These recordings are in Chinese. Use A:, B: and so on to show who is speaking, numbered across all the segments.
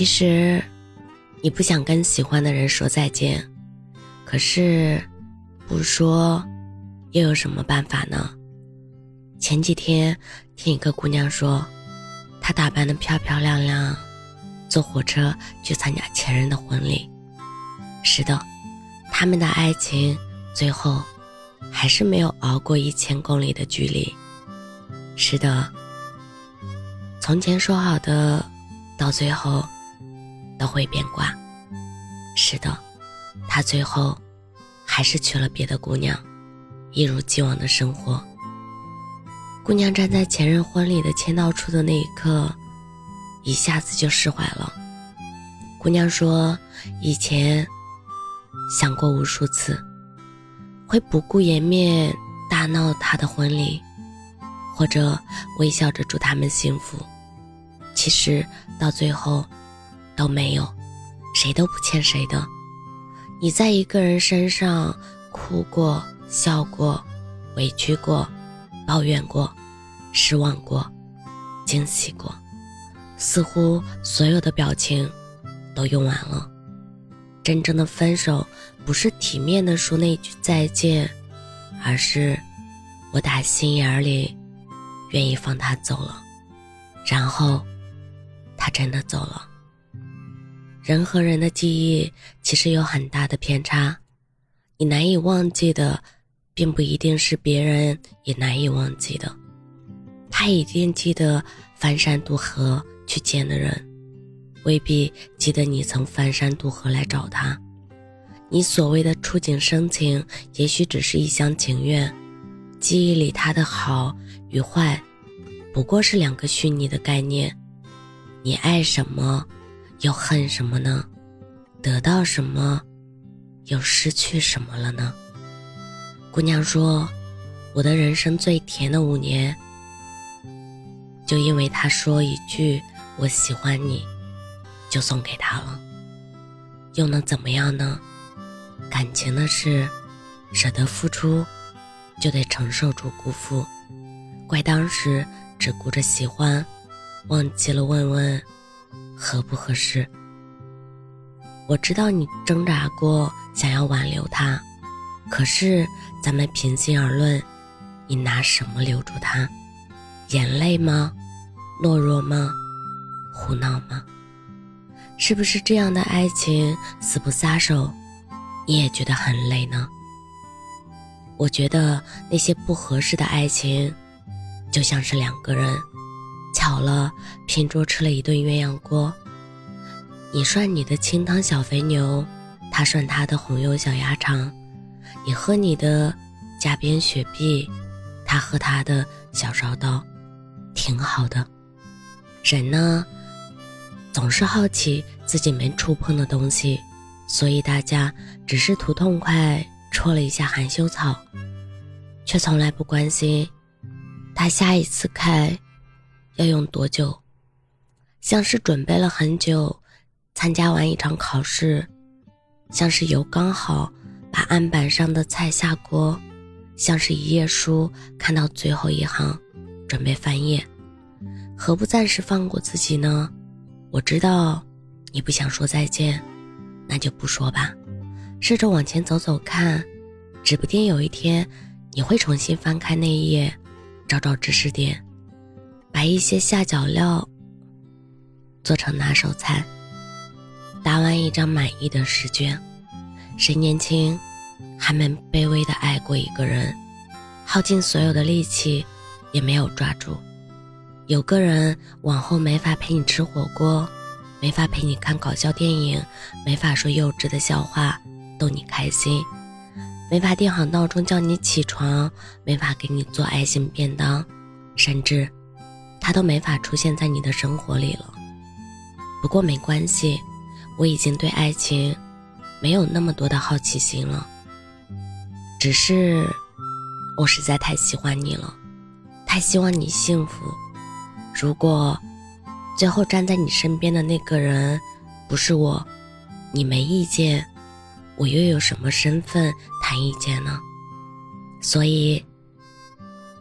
A: 其实，你不想跟喜欢的人说再见，可是不说又有什么办法呢？前几天听一个姑娘说，她打扮的漂漂亮亮，坐火车去参加前任的婚礼。是的，他们的爱情最后还是没有熬过一千公里的距离。是的，从前说好的，到最后。都会变卦。是的，他最后还是娶了别的姑娘，一如既往的生活。姑娘站在前任婚礼的签到处的那一刻，一下子就释怀了。姑娘说：“以前想过无数次，会不顾颜面大闹他的婚礼，或者微笑着祝他们幸福。其实到最后。”都没有，谁都不欠谁的。你在一个人身上哭过、笑过、委屈过、抱怨过、失望过、惊喜过，似乎所有的表情都用完了。真正的分手，不是体面的说那句再见，而是我打心眼里愿意放他走了，然后他真的走了。人和人的记忆其实有很大的偏差，你难以忘记的，并不一定是别人也难以忘记的。他一定记得翻山渡河去见的人，未必记得你曾翻山渡河来找他。你所谓的触景生情，也许只是一厢情愿。记忆里他的好与坏，不过是两个虚拟的概念。你爱什么？又恨什么呢？得到什么，又失去什么了呢？姑娘说：“我的人生最甜的五年，就因为他说一句‘我喜欢你’，就送给他了。又能怎么样呢？感情的事，舍得付出，就得承受住辜负。怪当时只顾着喜欢，忘记了问问。”合不合适？我知道你挣扎过，想要挽留他，可是咱们平心而论，你拿什么留住他？眼泪吗？懦弱吗？胡闹吗？是不是这样的爱情死不撒手，你也觉得很累呢？我觉得那些不合适的爱情，就像是两个人。巧了，拼桌吃了一顿鸳鸯锅。你涮你的清汤小肥牛，他涮他的红油小鸭肠。你喝你的加边雪碧，他喝他的小烧刀，挺好的。人呢，总是好奇自己没触碰的东西，所以大家只是图痛快，戳了一下含羞草，却从来不关心他下一次开。要用多久？像是准备了很久，参加完一场考试，像是油刚好把案板上的菜下锅，像是一页书看到最后一行，准备翻页。何不暂时放过自己呢？我知道你不想说再见，那就不说吧，试着往前走走看，指不定有一天你会重新翻开那一页，找找知识点。把一些下脚料做成拿手菜，答完一张满意的试卷。谁年轻还没卑微的爱过一个人，耗尽所有的力气也没有抓住。有个人往后没法陪你吃火锅，没法陪你看搞笑电影，没法说幼稚的笑话逗你开心，没法定好闹钟叫你起床，没法给你做爱心便当，甚至。他都没法出现在你的生活里了。不过没关系，我已经对爱情没有那么多的好奇心了。只是我实在太喜欢你了，太希望你幸福。如果最后站在你身边的那个人不是我，你没意见，我又有什么身份谈意见呢？所以，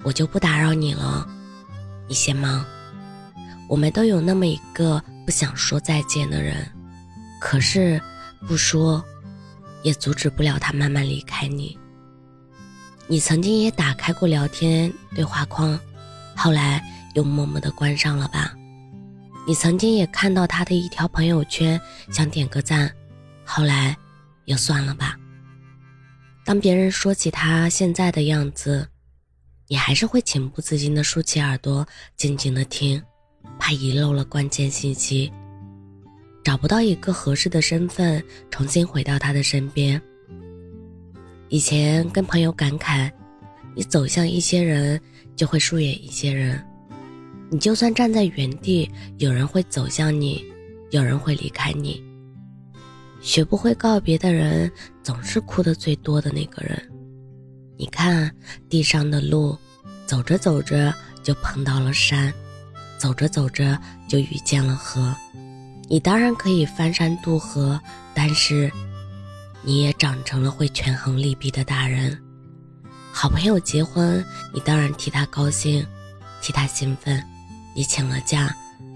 A: 我就不打扰你了。你先忙，我们都有那么一个不想说再见的人，可是不说，也阻止不了他慢慢离开你。你曾经也打开过聊天对话框，后来又默默的关上了吧？你曾经也看到他的一条朋友圈，想点个赞，后来又算了吧？当别人说起他现在的样子，你还是会情不自禁的竖起耳朵，静静的听，怕遗漏了关键信息，找不到一个合适的身份，重新回到他的身边。以前跟朋友感慨，你走向一些人，就会疏远一些人。你就算站在原地，有人会走向你，有人会离开你。学不会告别的人，总是哭的最多的那个人。你看地上的路，走着走着就碰到了山，走着走着就遇见了河。你当然可以翻山渡河，但是。你也长成了会权衡利弊的大人。好朋友结婚，你当然替他高兴，替他兴奋。你请了假，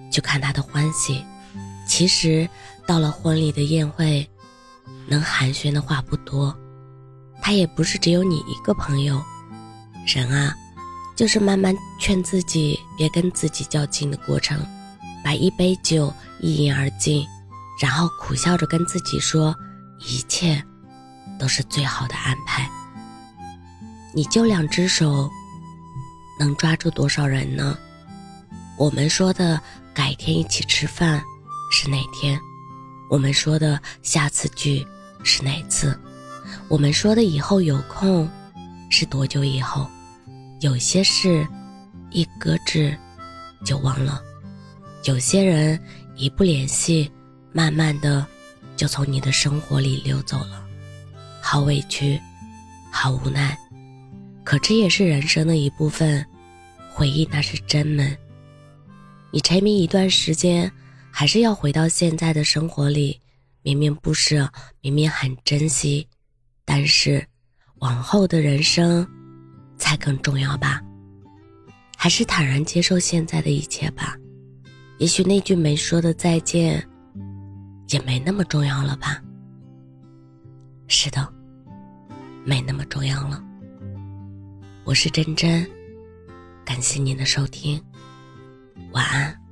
A: 去看他的欢喜。其实到了婚礼的宴会，能寒暄的话不多。他也不是只有你一个朋友。人啊，就是慢慢劝自己别跟自己较劲的过程。把一杯酒一饮而尽，然后苦笑着跟自己说。一切都是最好的安排。你就两只手，能抓住多少人呢？我们说的改天一起吃饭是哪天？我们说的下次聚是哪次？我们说的以后有空是多久以后？有些事一搁置就忘了，有些人一不联系，慢慢的。就从你的生活里溜走了，好委屈，好无奈，可这也是人生的一部分。回忆那是真门。你沉迷一段时间，还是要回到现在的生活里。明明不舍，明明很珍惜，但是往后的人生才更重要吧？还是坦然接受现在的一切吧。也许那句没说的再见。也没那么重要了吧？是的，没那么重要了。我是真真，感谢您的收听，晚安。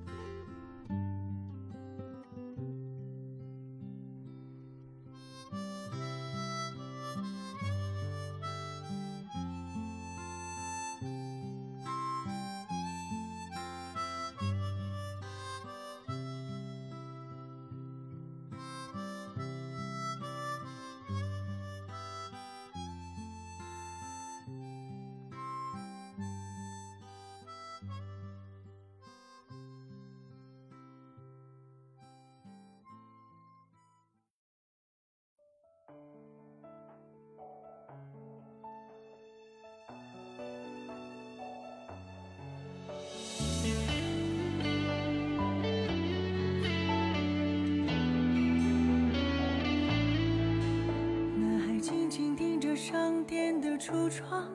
B: 橱窗，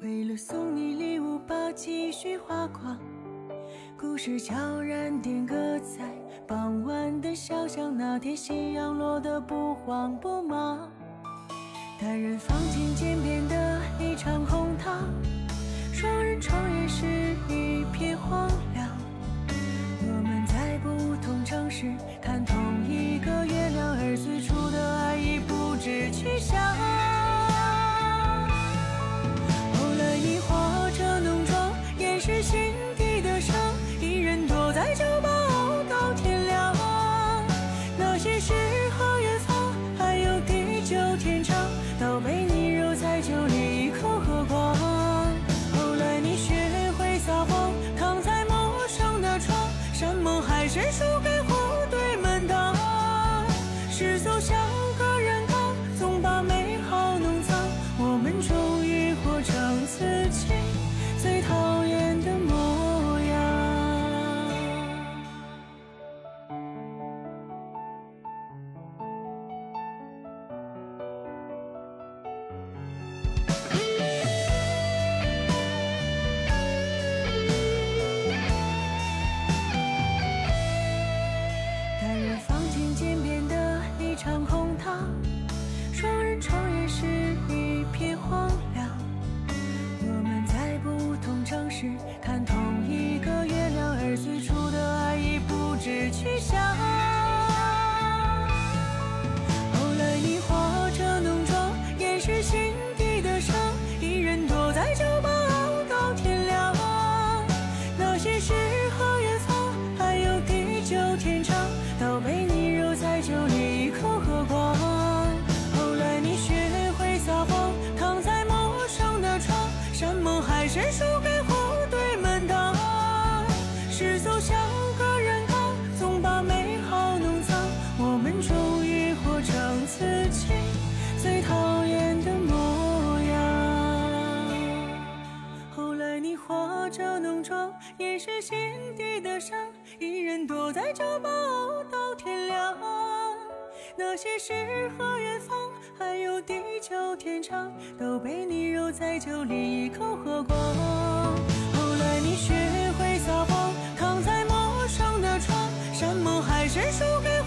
B: 为了送你礼物，把积蓄花光。故事悄然定格在傍晚的小巷，那天夕阳落得不慌不忙。单人房间渐变的一场空堂，双人床也是一片荒凉。我们在不同城市看同一个月亮，而最初的爱已不知去向。是寻些诗和远方，还有地久天长，都被你揉在酒里一口喝光。后来你学会撒谎，躺在陌生的床，山盟海誓输给。